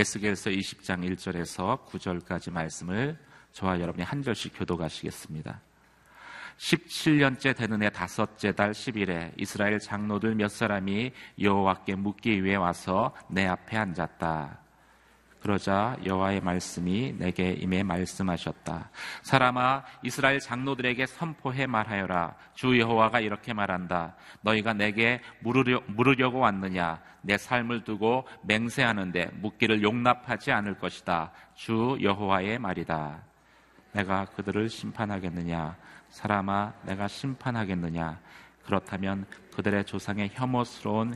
에스겔서 20장 1절에서 9절까지 말씀을 저와 여러분이 한 절씩 교도가시겠습니다. 17년째 되는 해 다섯째 달 10일에 이스라엘 장로들 몇 사람이 여호와께 묻기 위해 와서 내 앞에 앉았다. 그러자 여호와의 말씀이 내게 임해 말씀하셨다. 사람아 이스라엘 장로들에게 선포해 말하여라. 주 여호와가 이렇게 말한다. 너희가 내게 물으려, 물으려고 왔느냐? 내 삶을 두고 맹세하는데 묻기를 용납하지 않을 것이다. 주 여호와의 말이다. 내가 그들을 심판하겠느냐? 사람아 내가 심판하겠느냐? 그렇다면 그들의 조상의 혐오스러운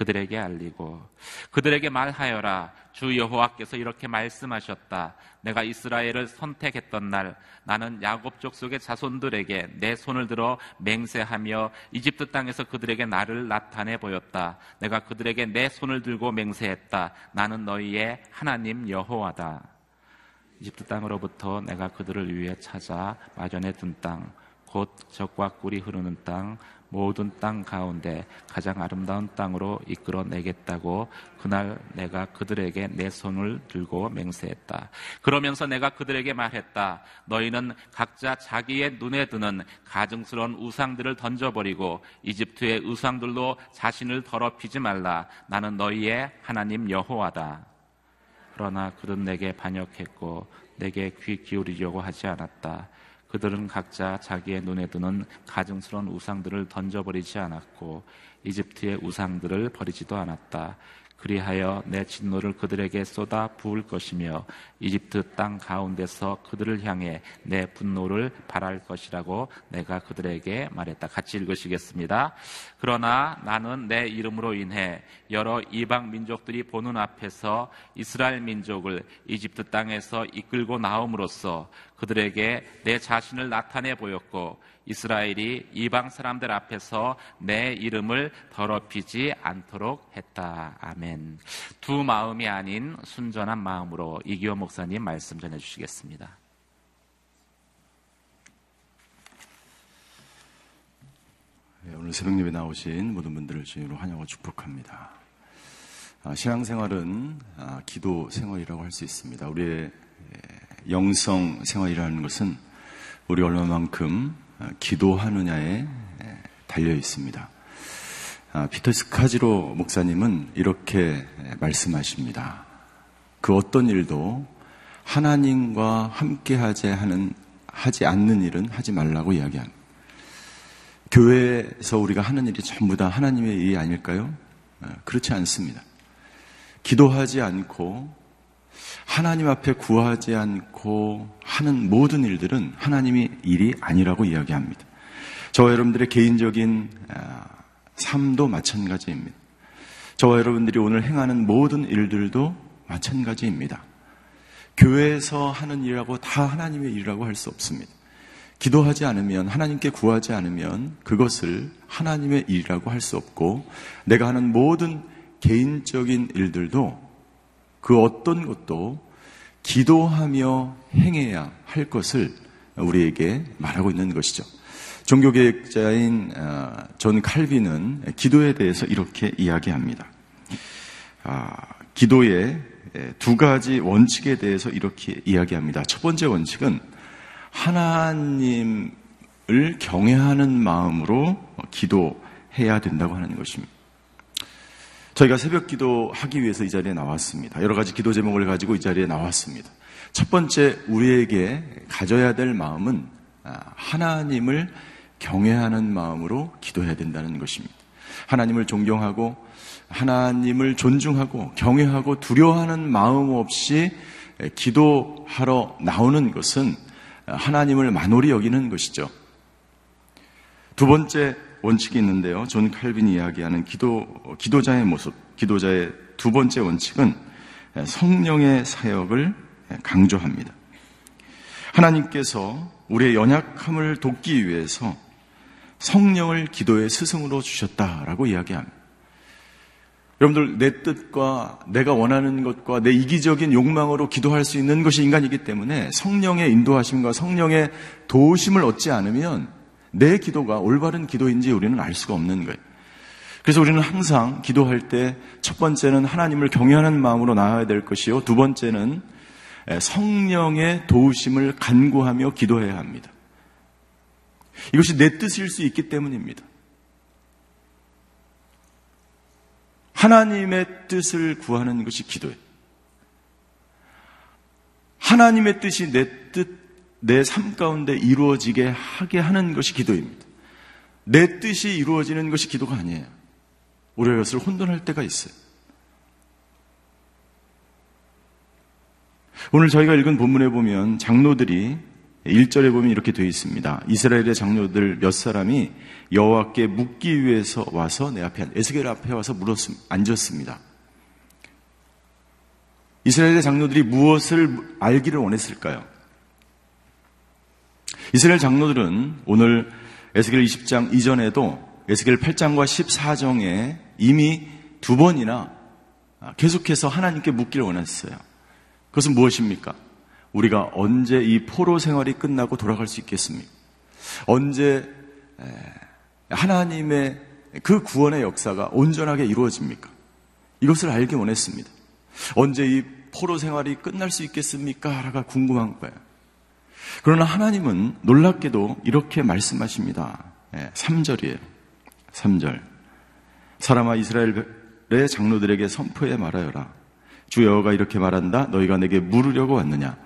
그들에게 알리고 그들에게 말하여라 주 여호와께서 이렇게 말씀하셨다. 내가 이스라엘을 선택했던 날 나는 야곱 족 속의 자손들에게 내 손을 들어 맹세하며 이집트 땅에서 그들에게 나를 나타내 보였다. 내가 그들에게 내 손을 들고 맹세했다. 나는 너희의 하나님 여호와다. 이집트 땅으로부터 내가 그들을 위해 찾아 마련해 둔 땅, 곧 적과 꿀이 흐르는 땅, 모든 땅 가운데 가장 아름다운 땅으로 이끌어 내겠다고 그날 내가 그들에게 내 손을 들고 맹세했다. 그러면서 내가 그들에게 말했다. 너희는 각자 자기의 눈에 드는 가증스러운 우상들을 던져버리고 이집트의 우상들로 자신을 더럽히지 말라. 나는 너희의 하나님 여호와다. 그러나 그들은 내게 반역했고 내게 귀 기울이려고 하지 않았다. 그들은 각자 자기의 눈에 드는 가증스러운 우상들을 던져버리지 않았고 이집트의 우상들을 버리지도 않았다. 그리하여 내 진노를 그들에게 쏟아 부을 것이며 이집트 땅 가운데서 그들을 향해 내 분노를 발할 것이라고 내가 그들에게 말했다. 같이 읽으시겠습니다. 그러나 나는 내 이름으로 인해 여러 이방 민족들이 보는 앞에서 이스라엘 민족을 이집트 땅에서 이끌고 나옴으로써 그들에게 내 자신을 나타내 보였고 이스라엘이 이방 사람들 앞에서 내 이름을 더럽히지 않도록 했다. 아멘. 두 마음이 아닌 순전한 마음으로 이기호 목사님 말씀 전해 주시겠습니다. 네, 오늘 새벽 예배 나오신 모든 분들을 주님으로 환영하고 축복합니다. 아, 신앙생활은 아, 기도 생활이라고 할 수 있습니다. 우리의 영성 생활이라는 것은 우리 얼마만큼 어, 기도하느냐에 달려 있습니다. 아, 피터 스카지로 목사님은 이렇게 말씀하십니다. 그 어떤 일도 하나님과 함께 하지 하는 하지 않는 일은 하지 말라고 이야기합니다. 교회에서 우리가 하는 일이 전부 다 하나님의 일이 아닐까요? 어, 그렇지 않습니다. 기도하지 않고 하나님 앞에 구하지 않고 하는 모든 일들은 하나님의 일이 아니라고 이야기합니다. 저와 여러분들의 개인적인 아, 삶도 마찬가지입니다. 저와 여러분들이 오늘 행하는 모든 일들도 마찬가지입니다. 교회에서 하는 일이라고 다 하나님의 일이라고 할 수 없습니다. 기도하지 않으면, 하나님께 구하지 않으면 그것을 하나님의 일이라고 할 수 없고, 내가 하는 모든 개인적인 일들도 그 어떤 것도 기도하며 행해야 할 것을 우리에게 말하고 있는 것이죠. 종교개혁자인 어, 존 칼빈은 기도에 대해서 이렇게 이야기합니다. 아, 기도의 두 가지 원칙에 대해서 이렇게 이야기합니다. 첫 번째 원칙은 하나님을 경외하는 마음으로 기도해야 된다고 하는 것입니다. 저희가 새벽 기도 하기 위해서 이 자리에 나왔습니다. 여러 가지 기도 제목을 가지고 이 자리에 나왔습니다. 첫 번째, 우리에게 가져야 될 마음은 아, 하나님을 경외하는 마음으로 기도해야 된다는 것입니다. 하나님을 존경하고 하나님을 존중하고 경외하고 두려워하는 마음 없이 기도하러 나오는 것은 하나님을 만홀히 여기는 것이죠. 두 번째, 원칙이 있는데요. 존 칼빈이 이야기하는 기도, 기도자의 모습, 기도자의 두 번째 원칙은 성령의 사역을 강조합니다. 하나님께서 우리의 연약함을 돕기 위해서 성령을 기도의 스승으로 주셨다라고 이야기합니다. 여러분들, 내 뜻과 내가 원하는 것과 내 이기적인 욕망으로 기도할 수 있는 것이 인간이기 때문에 성령의 인도하심과 성령의 도우심을 얻지 않으면 내 기도가 올바른 기도인지 우리는 알 수가 없는 거예요. 그래서 우리는 항상 기도할 때 첫 번째는 하나님을 경외하는 마음으로 나아야 될 것이요. 두 번째는 성령의 도우심을 간구하며 기도해야 합니다. 이것이 내 뜻일 수 있기 때문입니다. 하나님의 뜻을 구하는 것이 기도예요. 하나님의 뜻이 내 뜻, 내 삶 가운데 이루어지게 하게 하는 것이 기도입니다. 내 뜻이 이루어지는 것이 기도가 아니에요. 우리가 이것을 혼돈할 때가 있어요. 오늘 저희가 읽은 본문에 보면 장로들이 1절에 보면 이렇게 되어 있습니다. 이스라엘의 장로들 몇 사람이 여호와께 묻기 위해서 와서 내 앞에 에스겔 앞에 와서 물었습 앉았습니다. 이스라엘의 장로들이 무엇을 알기를 원했을까요? 이스라엘 장로들은 오늘 에스겔 20장 이전에도 에스겔 8장과 14장에 이미 두 번이나 계속해서 하나님께 묻기를 원했어요. 그것은 무엇입니까? 우리가 언제 이 포로 생활이 끝나고 돌아갈 수 있겠습니까? 언제 하나님의 그 구원의 역사가 온전하게 이루어집니까? 이것을 알기 원했습니다. 언제 이 포로 생활이 끝날 수 있겠습니까? 라가 궁금한 거예요. 그러나 하나님은 놀랍게도 이렇게 말씀하십니다. 3절이에요. 3절. 사람아 이스라엘의 장로들에게 선포해 말하여라. 주 여호가 이렇게 말한다. 너희가 내게 물으려고 왔느냐?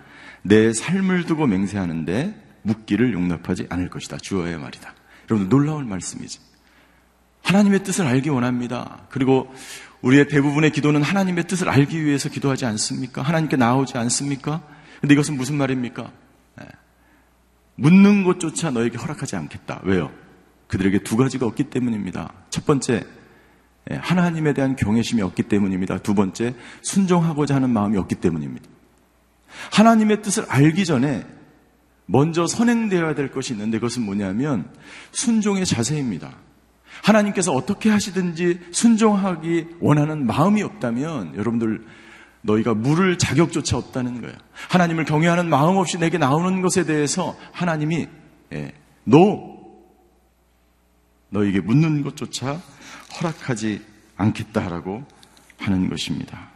내 삶을 두고 맹세하는데 묻기를 용납하지 않을 것이다. 주어의 말이다. 여러분 놀라운 말씀이지. 하나님의 뜻을 알기 원합니다. 그리고 우리의 대부분의 기도는 하나님의 뜻을 알기 위해서 기도하지 않습니까? 하나님께 나오지 않습니까? 근데 이것은 무슨 말입니까? 네. 묻는 것조차 너에게 허락하지 않겠다. 왜요? 그들에게 두 가지가 없기 때문입니다. 첫 번째, 예, 하나님에 대한 경외심이 없기 때문입니다. 두 번째, 순종하고자 하는 마음이 없기 때문입니다. 하나님의 뜻을 알기 전에 먼저 선행되어야 될 것이 있는데 그것은 뭐냐면 순종의 자세입니다. 하나님께서 어떻게 하시든지 순종하기 원하는 마음이 없다면 여러분들 너희가 물을 자격조차 없다는 거예요. 하나님을 경외하는 마음 없이 내게 나오는 것에 대해서 하나님이 예, 너 너에게 묻는 것조차 허락하지 않겠다라고 하는 것입니다.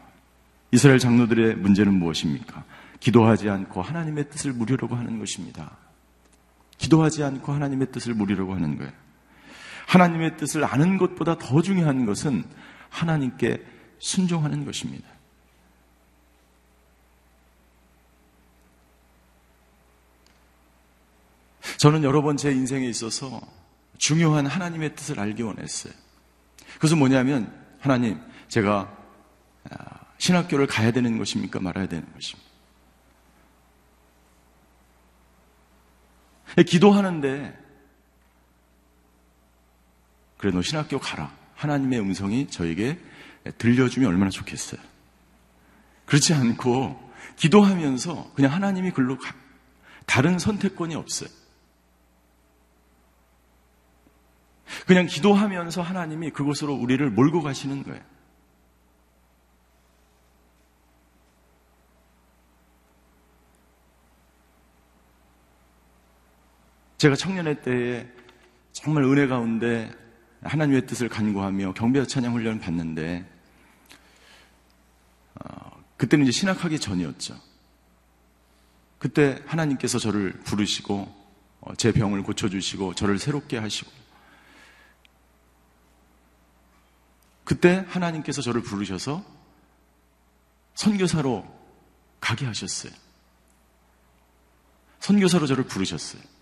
이스라엘 장로들의 문제는 무엇입니까? 기도하지 않고 하나님의 뜻을 물으려고 하는 것입니다. 기도하지 않고 하나님의 뜻을 물으려고 하는 거예요. 하나님의 뜻을 아는 것보다 더 중요한 것은 하나님께 순종하는 것입니다. 저는 여러 번 제 인생에 있어서 중요한 하나님의 뜻을 알기 원했어요. 그것은 뭐냐면, 하나님, 제가 아, 신학교를 가야 되는 것입니까? 말아야 되는 것입니까? 기도하는데 그래 너 신학교 가라. 하나님의 음성이 저에게 들려주면 얼마나 좋겠어요. 그렇지 않고 기도하면서 그냥 하나님이 글로 가. 다른 선택권이 없어요. 그냥 기도하면서 하나님이 그곳으로 우리를 몰고 가시는 거예요. 제가 청년의 때에 정말 은혜 가운데 하나님의 뜻을 간구하며 경배 찬양 훈련을 받는데 어, 그때는 이제 신학하기 전이었죠. 그때 하나님께서 저를 부르시고 어, 제 병을 고쳐주시고 저를 새롭게 하시고 그때 하나님께서 저를 부르셔서 선교사로 가게 하셨어요. 선교사로 저를 부르셨어요.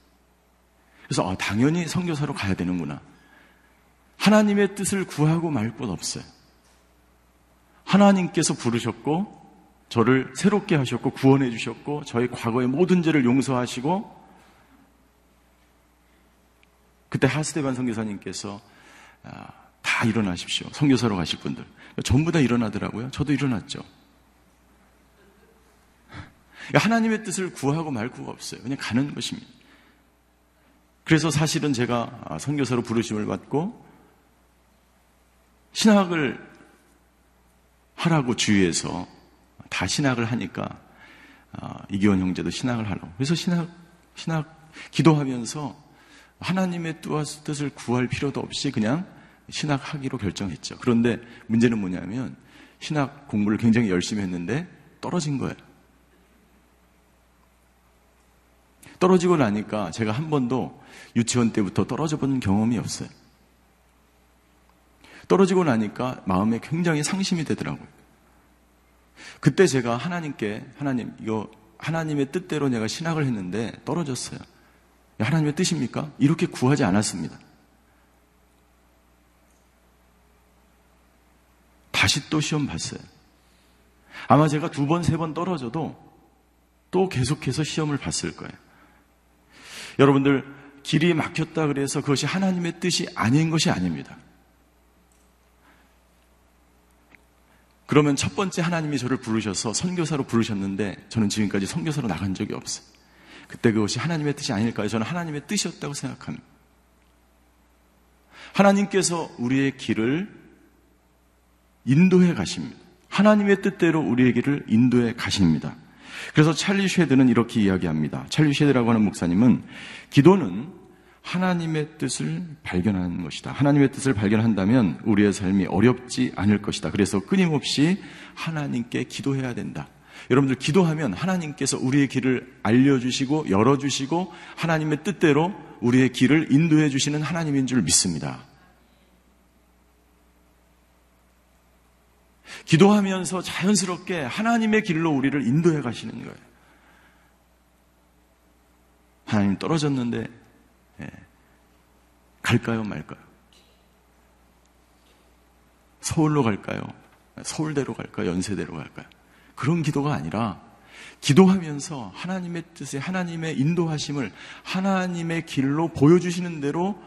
그래서 아, 당연히 선교사로 가야 되는구나. 하나님의 뜻을 구하고 말 것 없어요. 하나님께서 부르셨고 저를 새롭게 하셨고 구원해 주셨고 저의 과거의 모든 죄를 용서하시고 그때 하스데반 선교사님께서 아, 다 일어나십시오. 선교사로 가실 분들 전부 다 일어나더라고요. 저도 일어났죠. 하나님의 뜻을 구하고 말 구가 없어요. 그냥 가는 것입니다. 그래서 사실은 제가 선교사로 부르심을 받고 신학을 하라고 주위에서 다 신학을 하니까 아, 이기원 형제도 신학을 하라고. 그래서 신학 신학 기도하면서 하나님의 뜻을 구할 필요도 없이 그냥 신학하기로 결정했죠. 그런데 문제는 뭐냐면 신학 공부를 굉장히 열심히 했는데 떨어진 거예요. 떨어지고 나니까 제가 한 번도 유치원 때부터 떨어져 본 경험이 없어요. 떨어지고 나니까 마음에 굉장히 상심이 되더라고요. 그때 제가 하나님께 하나님 이거 하나님의 뜻대로 내가 신학을 했는데 떨어졌어요. 하나님의 뜻입니까? 이렇게 구하지 않았습니다. 다시 또 시험 봤어요. 아마 제가 두 번, 세 번 떨어져도 또 계속해서 시험을 봤을 거예요. 여러분들, 길이 막혔다 그래서 그것이 하나님의 뜻이 아닌 것이 아닙니다. 그러면 첫 번째 하나님이 저를 부르셔서 선교사로 부르셨는데 저는 지금까지 선교사로 나간 적이 없어요. 그때 그것이 하나님의 뜻이 아닐까요? 저는 하나님의 뜻이었다고 생각합니다. 하나님께서 우리의 길을 인도해 가십니다. 하나님의 뜻대로 우리의 길을 인도해 가십니다. 그래서 찰리 쉐드는 이렇게 이야기합니다. 찰리 쉐드라고 하는 목사님은 기도는 하나님의 뜻을 발견하는 것이다. 하나님의 뜻을 발견한다면 우리의 삶이 어렵지 않을 것이다. 그래서 끊임없이 하나님께 기도해야 된다. 여러분들 기도하면 하나님께서 우리의 길을 알려주시고 열어주시고 하나님의 뜻대로 우리의 길을 인도해 주시는 하나님인 줄 믿습니다. 기도하면서 자연스럽게 하나님의 길로 우리를 인도해 가시는 거예요. 하나님 떨어졌는데 예. 갈까요, 말까요? 서울로 갈까요? 서울대로 갈까요? 연세대로 갈까요? 그런 기도가 아니라 기도하면서 하나님의 뜻에 하나님의 인도하심을 하나님의 길로 보여주시는 대로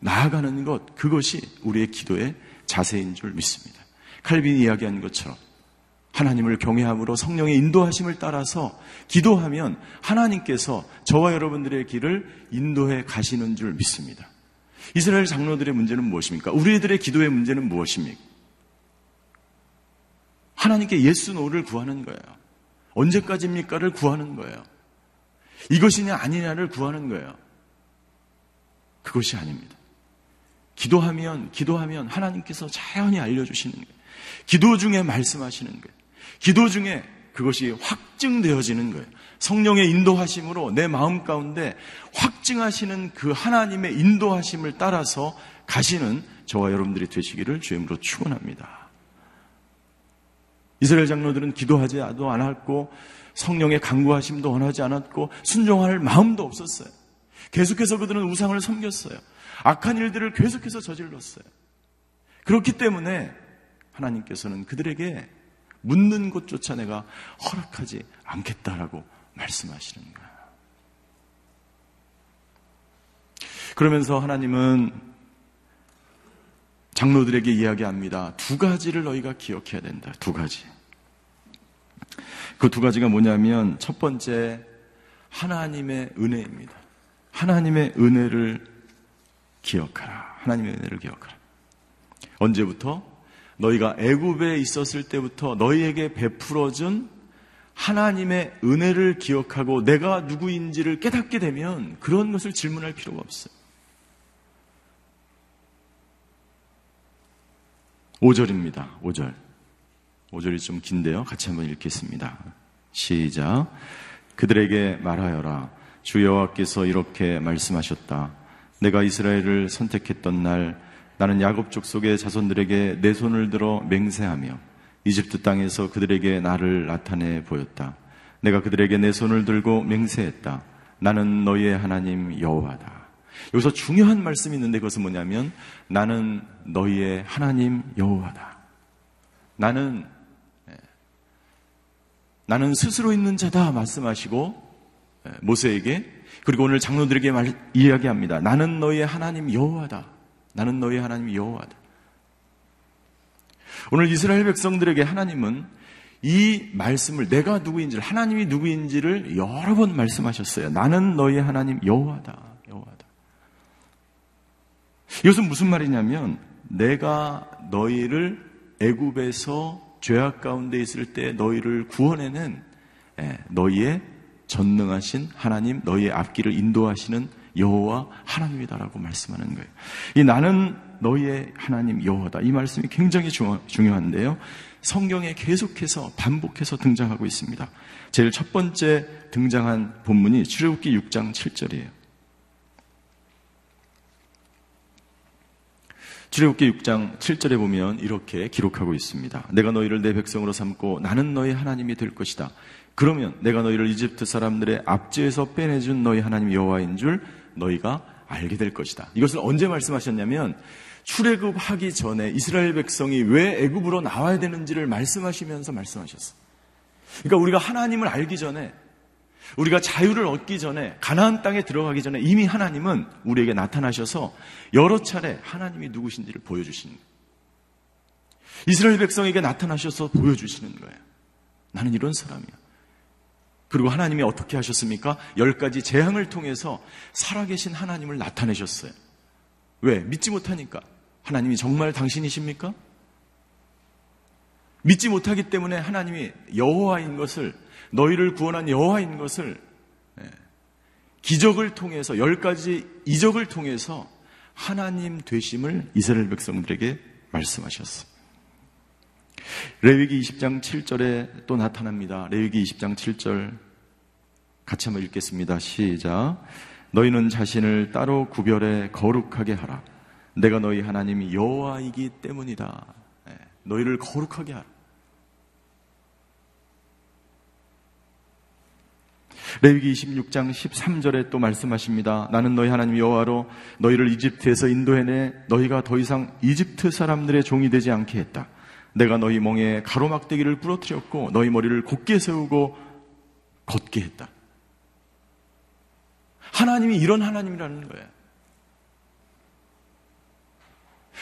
나아가는 것, 그것이 우리의 기도의 자세인 줄 믿습니다. 칼빈이 이야기한 것처럼 하나님을 경외함으로 성령의 인도하심을 따라서 기도하면 하나님께서 저와 여러분들의 길을 인도해 가시는 줄 믿습니다. 이스라엘 장로들의 문제는 무엇입니까? 우리들의 기도의 문제는 무엇입니까? 하나님께 yes no를 구하는 거예요. 언제까지입니까를 구하는 거예요. 이것이냐 아니냐를 구하는 거예요. 그것이 아닙니다. 기도하면 기도하면 하나님께서 자연히 알려주시는 거예요. 기도 중에 말씀하시는 거예요. 기도 중에 그것이 확증되어지는 거예요. 성령의 인도하심으로 내 마음 가운데 확증하시는 그 하나님의 인도하심을 따라서 가시는 저와 여러분들이 되시기를 주임으로 축원합니다. 이스라엘 장로들은 기도하지도 않았고 성령의 강구하심도 원하지 않았고 순종할 마음도 없었어요. 계속해서 그들은 우상을 섬겼어요. 악한 일들을 계속해서 저질렀어요. 그렇기 때문에 하나님께서는 그들에게 묻는 것조차 내가 허락하지 않겠다라고 말씀하시는 거예요. 그러면서 하나님은 장로들에게 이야기합니다. 두 가지를 너희가 기억해야 된다. 두 가지. 그 두 가지가 뭐냐면 첫 번째 하나님의 은혜입니다. 하나님의 은혜를 기억하라. 하나님의 은혜를 기억하라. 언제부터? 너희가 애굽에 있었을 때부터 너희에게 베풀어준 하나님의 은혜를 기억하고 내가 누구인지를 깨닫게 되면 그런 것을 질문할 필요가 없어요. 5절입니다. 5절. 5절이 좀 긴데요. 같이 한번 읽겠습니다. 시작. 그들에게 말하여라. 주 여호와께서 이렇게 말씀하셨다. 내가 이스라엘을 선택했던 날 나는 야곱 족속의 자손들에게 내 손을 들어 맹세하며 이집트 땅에서 그들에게 나를 나타내 보였다. 내가 그들에게 내 손을 들고 맹세했다. 나는 너희의 하나님 여호와다. 여기서 중요한 말씀이 있는데 그것은 뭐냐면 나는 너희의 하나님 여호와다. 나는 예, 나는 스스로 있는 자다 말씀하시고 예, 모세에게 그리고 오늘 장로들에게 말, 이야기합니다. 나는 너희의 하나님 여호와다. 나는 너희 하나님 여호와다. 오늘 이스라엘 백성들에게 하나님은 이 말씀을 내가 누구인지를 하나님이 누구인지를 여러 번 말씀하셨어요. 나는 너희 하나님 여호와다. 여호와다. 이것은 무슨 말이냐면 내가 너희를 애굽에서 죄악 가운데 있을 때 너희를 구원해낸 예, 너희의 전능하신 하나님, 너희의 앞길을 인도하시는 여호와 하나님이다라고 말씀하는 거예요. 이 나는 너희의 하나님 여호와다. 이 말씀이 굉장히 중요한데요. 성경에 계속해서 반복해서 등장하고 있습니다. 제일 첫 번째 등장한 본문이 출애굽기 6장 7절이에요. 출애굽기 6장 7절에 보면 이렇게 기록하고 있습니다. 내가 너희를 내 백성으로 삼고 나는 너희 하나님이 될 것이다. 그러면 내가 너희를 이집트 사람들의 압제에서 빼내준 너희 하나님 여호와인 줄 너희가 알게 될 것이다. 이것을 언제 말씀하셨냐면 출애굽하기 전에 이스라엘 백성이 왜 애굽으로 나와야 되는지를 말씀하시면서 말씀하셨어. 그러니까 우리가 하나님을 알기 전에 우리가 자유를 얻기 전에 가나안 땅에 들어가기 전에 이미 하나님은 우리에게 나타나셔서 여러 차례 하나님이 누구신지를 보여주시는 거예요. 이스라엘 백성에게 나타나셔서 보여주시는 거예요. 나는 이런 사람이야. 그리고 하나님이 어떻게 하셨습니까? 열 가지 재앙을 통해서 살아계신 하나님을 나타내셨어요. 왜? 믿지 못하니까. 하나님이 정말 당신이십니까? 믿지 못하기 때문에 하나님이 여호와인 것을 너희를 구원한 여호와인 것을 예, 기적을 통해서 열 가지 이적을 통해서 하나님 되심을 이스라엘 백성들에게 말씀하셨어. 레위기 20장 7절에 또 나타납니다. 레위기 20장 7절 같이 한번 읽겠습니다. 시작. 너희는 자신을 따로 구별해 거룩하게 하라. 내가 너희 하나님 여호와이기 때문이다. 예, 너희를 거룩하게 하라. 레위기 26장 13절에 또 말씀하십니다. 나는 너희 하나님 여호와로 너희를 이집트에서 인도해내 너희가 더 이상 이집트 사람들의 종이 되지 않게 했다. 내가 너희 멍에 가로막대기를 부러뜨렸고 너희 머리를 곧게 세우고 걷게 했다. 하나님이 이런 하나님이라는 거예요.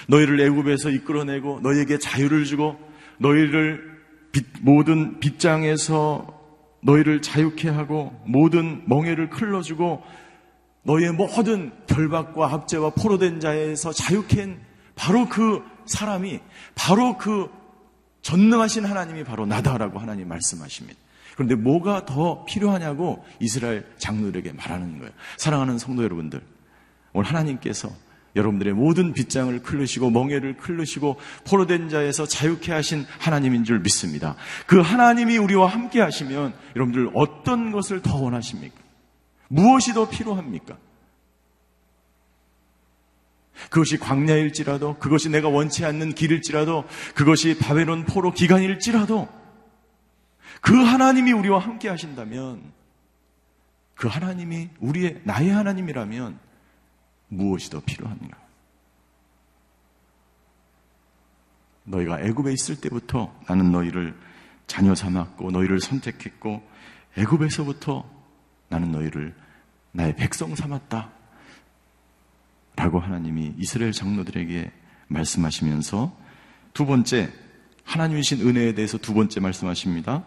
너희를 애굽에서 이끌어내고 너희에게 자유를 주고 너희를 빚, 모든 빗장에서 너희를 자유케 하고 모든 멍해를 클러주고 너희의 모든 결박과 압제와 포로된 자에서 자유케 한 바로 그 사람이 바로 그 전능하신 하나님이 바로 나다라고 하나님 말씀하십니다. 그런데 뭐가 더 필요하냐고 이스라엘 장로들에게 말하는 거예요. 사랑하는 성도 여러분들, 오늘 하나님께서 여러분들의 모든 빗장을 클르시고 멍해를 클르시고 포로된 자에서 자유케 하신 하나님인 줄 믿습니다. 그 하나님이 우리와 함께 하시면 여러분들 어떤 것을 더 원하십니까? 무엇이 더 필요합니까? 그것이 광야일지라도 그것이 내가 원치 않는 길일지라도 그것이 바벨론 포로 기간일지라도 그 하나님이 우리와 함께 하신다면 그 하나님이 우리의 나의 하나님이라면 무엇이 더 필요한가? 너희가 애굽에 있을 때부터 나는 너희를 자녀 삼았고 너희를 선택했고 애굽에서부터 나는 너희를 나의 백성 삼았다. 라고 하나님이 이스라엘 장로들에게 말씀하시면서 두 번째 하나님이신 은혜에 대해서 두 번째 말씀하십니다.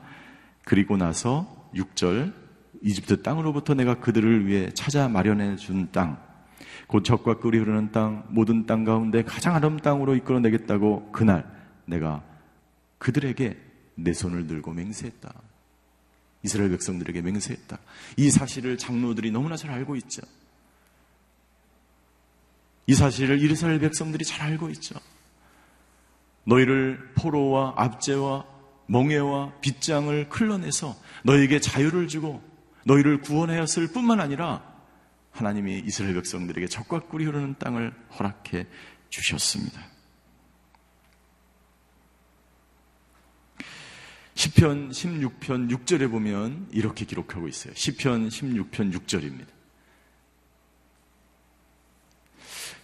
그리고 나서 6절 이집트 땅으로부터 내가 그들을 위해 찾아 마련해 준 땅, 곧 적과 꿀이 흐르는 땅, 모든 땅 가운데 가장 아름 땅으로 이끌어내겠다고 그날 내가 그들에게 내 손을 들고 맹세했다. 이스라엘 백성들에게 맹세했다. 이 사실을 장로들이 너무나 잘 알고 있죠. 이 사실을 이스라엘 백성들이 잘 알고 있죠. 너희를 포로와 압제와 멍해와 빗장을 클러내서 너희에게 자유를 주고 너희를 구원하였을 뿐만 아니라 하나님이 이스라엘 백성들에게 적과 꿀이 흐르는 땅을 허락해 주셨습니다. 시편 16편 6절에 보면 이렇게 기록하고 있어요. 시편 16편 6절입니다.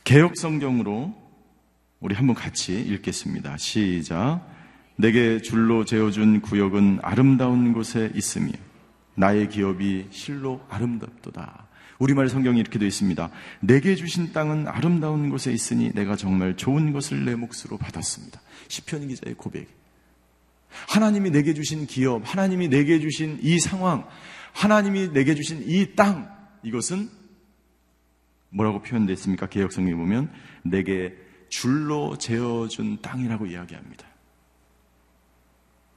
개혁 성경으로 우리 한번 같이 읽겠습니다. 시작. 내게 줄로 재어준 구역은 아름다운 곳에 있으며 나의 기업이 실로 아름답도다. 우리말 성경이 이렇게 되어 있습니다. 내게 주신 땅은 아름다운 곳에 있으니 내가 정말 좋은 것을 내 몫으로 받았습니다. 시편 기자의 고백. 하나님이 내게 주신 기업, 하나님이 내게 주신 이 상황, 하나님이 내게 주신 이 땅, 이것은 뭐라고 표현됐습니까? 개혁성경에 보면 내게 줄로 재어준 땅이라고 이야기합니다.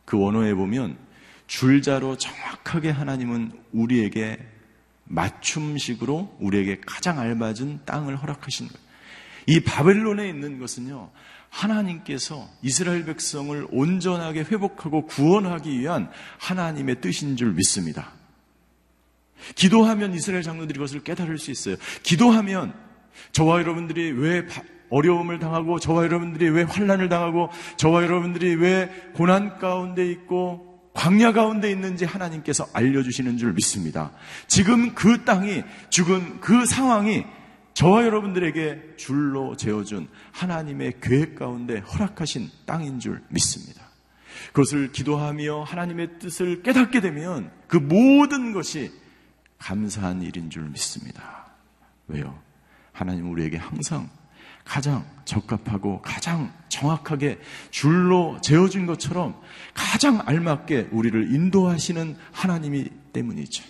그 원어에 보면 줄자로 정확하게 하나님은 우리에게 맞춤식으로 우리에게 가장 알맞은 땅을 허락하신 거예요. 이 바벨론에 있는 것은요, 하나님께서 이스라엘 백성을 온전하게 회복하고 구원하기 위한 하나님의 뜻인 줄 믿습니다. 기도하면 이스라엘 장로들이 그것을 깨달을 수 있어요. 기도하면 저와 여러분들이 왜 어려움을 당하고 저와 여러분들이 왜 환란을 당하고 저와 여러분들이 왜 고난 가운데 있고 광야 가운데 있는지 하나님께서 알려주시는 줄 믿습니다. 지금 그 땅이 죽은 그 상황이 저와 여러분들에게 줄로 재어준 하나님의 계획 가운데 허락하신 땅인 줄 믿습니다. 그것을 기도하며 하나님의 뜻을 깨닫게 되면 그 모든 것이 감사한 일인 줄 믿습니다. 왜요? 하나님 우리에게 항상 가장 적합하고 가장 정확하게 줄로 재어준 것처럼 가장 알맞게 우리를 인도하시는 하나님이 때문이죠.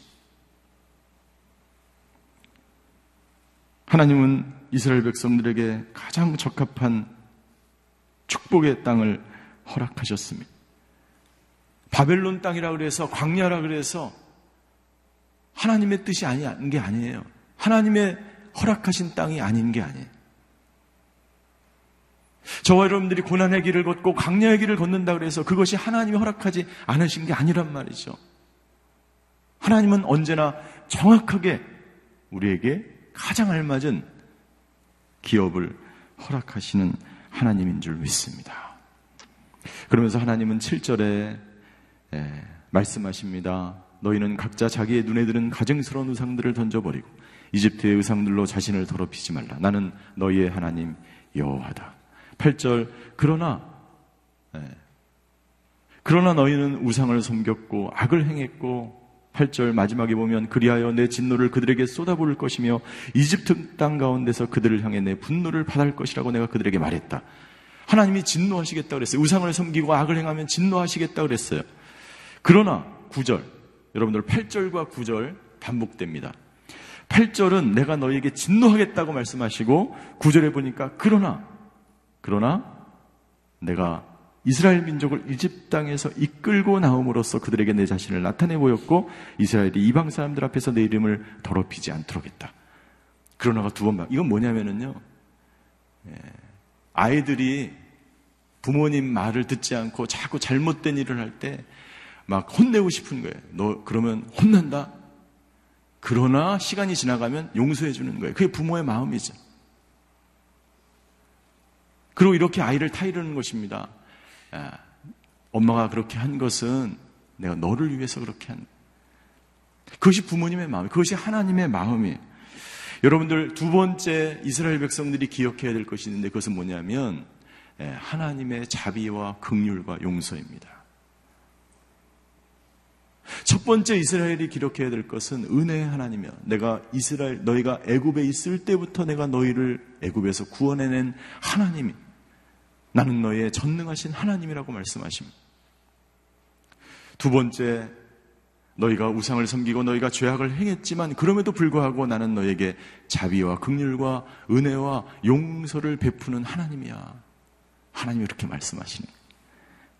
하나님은 이스라엘 백성들에게 가장 적합한 축복의 땅을 허락하셨습니다. 바벨론 땅이라 그래서 광야라 그래서 하나님의 뜻이 아닌 게 아니에요. 하나님의 허락하신 땅이 아닌 게 아니에요. 저와 여러분들이 고난의 길을 걷고 강야의 길을 걷는다 그래서 그것이 하나님이 허락하지 않으신 게 아니란 말이죠. 하나님은 언제나 정확하게 우리에게 가장 알맞은 기업을 허락하시는 하나님인 줄 믿습니다. 그러면서 하나님은 7절에 말씀하십니다. 너희는 각자 자기의 눈에 드는 가증스러운 의상들을 던져버리고 이집트의 의상들로 자신을 더럽히지 말라. 나는 너희의 하나님 여호와다. 8절 그러나 예. 그러나 너희는 우상을 섬겼고 악을 행했고 8절 마지막에 보면 그리하여 내 진노를 그들에게 쏟아부을 것이며 이집트 땅 가운데서 그들을 향해 내 분노를 받을 것이라고 내가 그들에게 말했다. 하나님이 진노하시겠다 그랬어요. 우상을 섬기고 악을 행하면 진노하시겠다 그랬어요. 그러나 9절 여러분들 8절과 9절 반복됩니다. 8절은 내가 너희에게 진노하겠다고 말씀하시고 9절에 보니까 그러나 그러나 내가 이스라엘 민족을 이집 땅에서 이끌고 나옴으로써 그들에게 내 자신을 나타내 보였고 이스라엘이 이방 사람들 앞에서 내 이름을 더럽히지 않도록 했다. 그러나가 두 번 막. 이건 뭐냐면은요. 예, 아이들이 부모님 말을 듣지 않고 자꾸 잘못된 일을 할 때 막 혼내고 싶은 거예요. 너 그러면 혼난다? 그러나 시간이 지나가면 용서해 주는 거예요. 그게 부모의 마음이죠. 그리고 이렇게 아이를 타이르는 것입니다. 야, 엄마가 그렇게 한 것은 내가 너를 위해서 그렇게 한. 그것이 부모님의 마음, 그것이 하나님의 마음이에요. 여러분들 두 번째 이스라엘 백성들이 기억해야 될 것이 있는데 그것은 뭐냐면 하나님의 자비와 극률과 용서입니다. 첫 번째 이스라엘이 기록해야 될 것은 은혜의 하나님이야. 내가 이스라엘 너희가 애굽에 있을 때부터 내가 너희를 애굽에서 구원해낸 하나님이 나는 너의 전능하신 하나님이라고 말씀하십니다. 두 번째, 너희가 우상을 섬기고 너희가 죄악을 행했지만 그럼에도 불구하고 나는 너에게 자비와 극률과 은혜와 용서를 베푸는 하나님이야. 하나님이 이렇게 말씀하시는.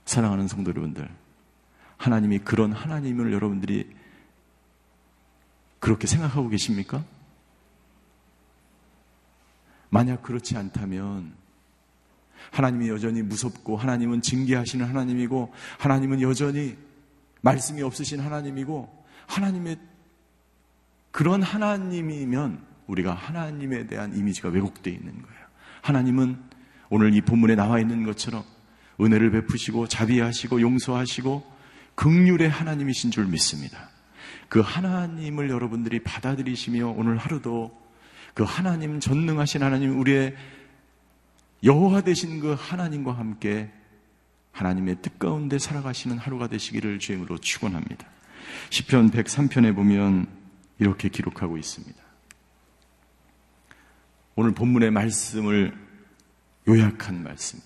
사랑하는 성도 여러분들, 하나님이 그런 하나님을 여러분들이 그렇게 생각하고 계십니까? 만약 그렇지 않다면 하나님이 여전히 무섭고 하나님은 징계하시는 하나님이고 하나님은 여전히 말씀이 없으신 하나님이고 하나님의 그런 하나님이면 우리가 하나님에 대한 이미지가 왜곡되어 있는 거예요. 하나님은 오늘 이 본문에 나와 있는 것처럼 은혜를 베푸시고 자비하시고 용서하시고 극률의 하나님이신 줄 믿습니다. 그 하나님을 여러분들이 받아들이시며 오늘 하루도 그 하나님 전능하신 하나님 우리의 여호와 되신 그 하나님과 함께 하나님의 뜻 가운데 살아가시는 하루가 되시기를 주임으로 축원합니다. 시편 103편에 보면 이렇게 기록하고 있습니다. 오늘 본문의 말씀을 요약한 말씀.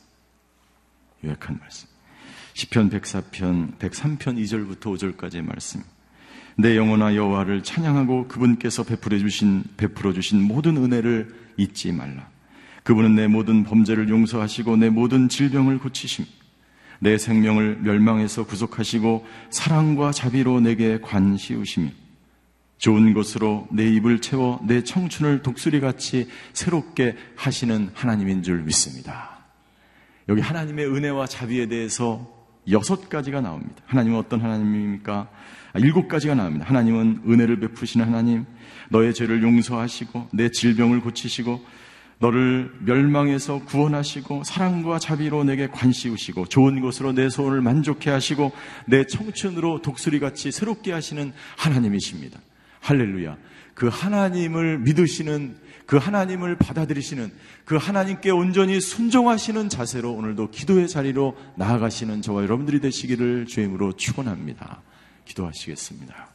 요약한 말씀. 시편 104편 103편 2절부터 5절까지의 말씀. 내 영혼아 여호와를 찬양하고 그분께서 베풀어 주신 베풀어 주신 모든 은혜를 잊지 말라. 그분은 내 모든 범죄를 용서하시고 내 모든 질병을 고치심. 내 생명을 멸망에서 구속하시고 사랑과 자비로 내게 관시우시미. 좋은 것으로 내 입을 채워 내 청춘을 독수리같이 새롭게 하시는 하나님인 줄 믿습니다. 여기 하나님의 은혜와 자비에 대해서 여섯 가지가 나옵니다. 하나님은 어떤 하나님입니까? 아, 일곱 가지가 나옵니다. 하나님은 은혜를 베푸시는 하나님, 너의 죄를 용서하시고 내 질병을 고치시고 너를 멸망에서 구원하시고 사랑과 자비로 내게 관시우시고 좋은 것으로 내 소원을 만족해 하시고 내 청춘으로 독수리같이 새롭게 하시는 하나님이십니다. 할렐루야. 그 하나님을 믿으시는 그 하나님을 받아들이시는 그 하나님께 온전히 순종하시는 자세로 오늘도 기도의 자리로 나아가시는 저와 여러분들이 되시기를 주임으로 축원합니다. 기도하시겠습니다.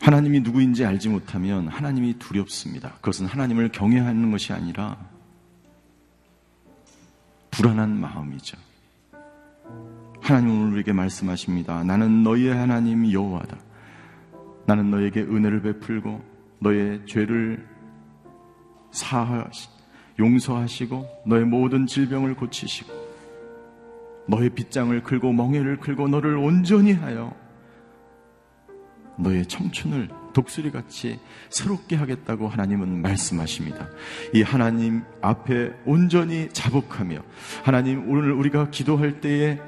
하나님이 누구인지 알지 못하면 하나님이 두렵습니다. 그것은 하나님을 경외하는 것이 아니라 불안한 마음이죠. 하나님 우리에게 말씀하십니다. 나는 너희의 하나님 여호와다. 나는 너에게 은혜를 베풀고 너의 죄를 사 용서하시고 너의 모든 질병을 고치시고 너의 빗장을 끌고 멍에를 끌고 너를 온전히 하여 너의 청춘을 독수리 같이 새롭게 하겠다고 하나님은 말씀하십니다. 이 하나님 앞에 온전히 자복하며 하나님 오늘 우리가 기도할 때에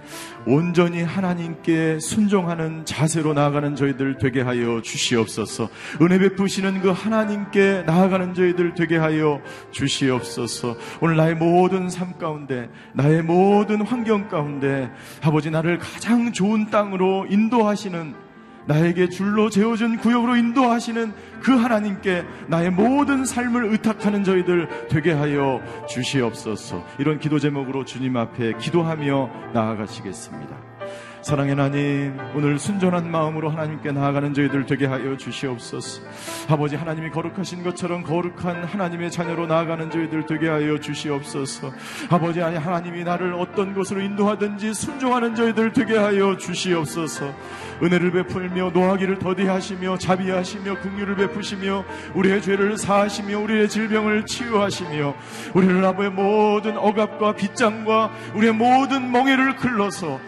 온전히 하나님께 순종하는 자세로 나아가는 저희들 되게 하여 주시옵소서. 은혜 베푸시는 그 하나님께 나아가는 저희들 되게 하여 주시옵소서. 오늘 나의 모든 삶 가운데 나의 모든 환경 가운데 아버지 나를 가장 좋은 땅으로 인도하시는 나에게 줄로 재워준 구역으로 인도하시는 그 하나님께 나의 모든 삶을 의탁하는 저희들 되게 하여 주시옵소서. 이런 기도 제목으로 주님 앞에 기도하며 나아가시겠습니다. 사랑의 하나님, 오늘 순전한 마음으로 하나님께 나아가는 저희들 되게 하여 주시옵소서. 아버지 하나님이 거룩하신 것처럼 거룩한 하나님의 자녀로 나아가는 저희들 되게 하여 주시옵소서. 아버지 아니 하나님이 나를 어떤 곳으로 인도하든지 순종하는 저희들 되게 하여 주시옵소서. 은혜를 베풀며 노하기를 더디하시며 자비하시며 긍휼을 베푸시며 우리의 죄를 사하시며 우리의 질병을 치유하시며 우리를 아버의 모든 억압과 빗장과 우리의 모든 멍해를 클러서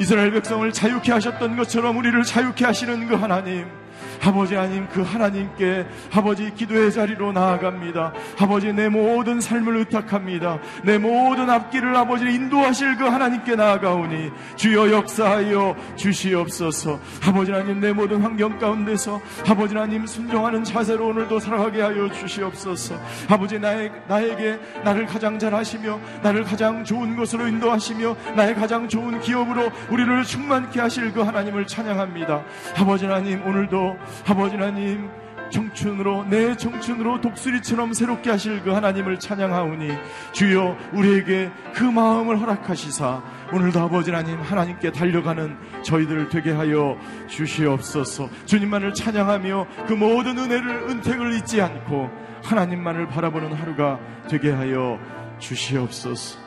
이스라엘 백성을 자유케 하셨던 것처럼 우리를 자유케 하시는 그 하나님 아버지 하나님 그 하나님께 아버지 기도의 자리로 나아갑니다. 아버지 내 모든 삶을 의탁합니다. 내 모든 앞길을 아버지 인도하실 그 하나님께 나아가오니 주여 역사하여 주시옵소서. 아버지 하나님 내 모든 환경 가운데서 아버지 하나님 순종하는 자세로 오늘도 살아가게 하여 주시옵소서. 아버지 나의, 나에게 나를 가장 잘 하시며 나를 가장 좋은 것으로 인도하시며 나의 가장 좋은 기업으로 우리를 충만케 하실 그 하나님을 찬양합니다. 아버지 하나님 오늘도 아버지 하나님 청춘으로 내 청춘으로 독수리처럼 새롭게 하실 그 하나님을 찬양하오니 주여 우리에게 그 마음을 허락하시사 오늘도 아버지 하나님 하나님께 달려가는 저희들을 되게 하여 주시옵소서. 주님만을 찬양하며 그 모든 은혜를 은택을 잊지 않고 하나님만을 바라보는 하루가 되게 하여 주시옵소서.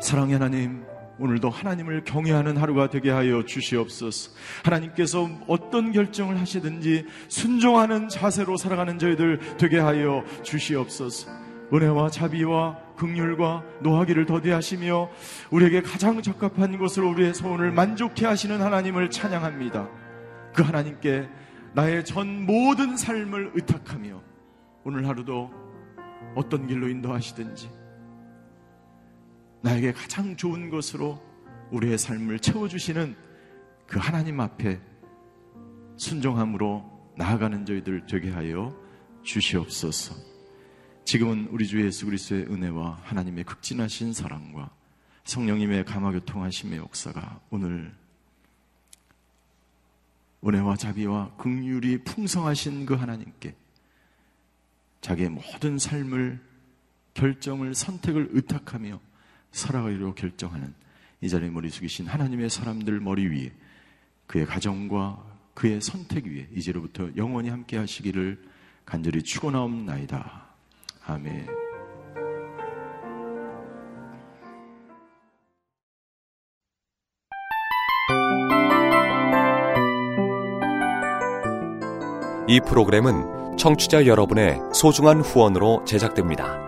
사랑의 하나님 오늘도 하나님을 경외하는 하루가 되게 하여 주시옵소서. 하나님께서 어떤 결정을 하시든지 순종하는 자세로 살아가는 저희들 되게 하여 주시옵소서. 은혜와 자비와 극률과 노하기를 더디하시며 우리에게 가장 적합한 것으로 우리의 소원을 만족해 하시는 하나님을 찬양합니다. 그 하나님께 나의 전 모든 삶을 의탁하며 오늘 하루도 어떤 길로 인도하시든지 나에게 가장 좋은 것으로 우리의 삶을 채워주시는 그 하나님 앞에 순종함으로 나아가는 저희들 되게 하여 주시옵소서. 지금은 우리 주 예수 그리스도의 은혜와 하나님의 극진하신 사랑과 성령님의 감화교통하심의 역사가 오늘 은혜와 자비와 극률이 풍성하신 그 하나님께 자기의 모든 삶을 결정을 선택을 의탁하며 살아가기로 결정하는 이 자리에 머리 숙이신 하나님의 사람들 머리 위에 그의 가정과 그의 선택 위에 이제로부터 영원히 함께 하시기를 간절히 축원하옵나이다. 아멘. 이 프로그램은 청취자 여러분의 소중한 후원으로 제작됩니다.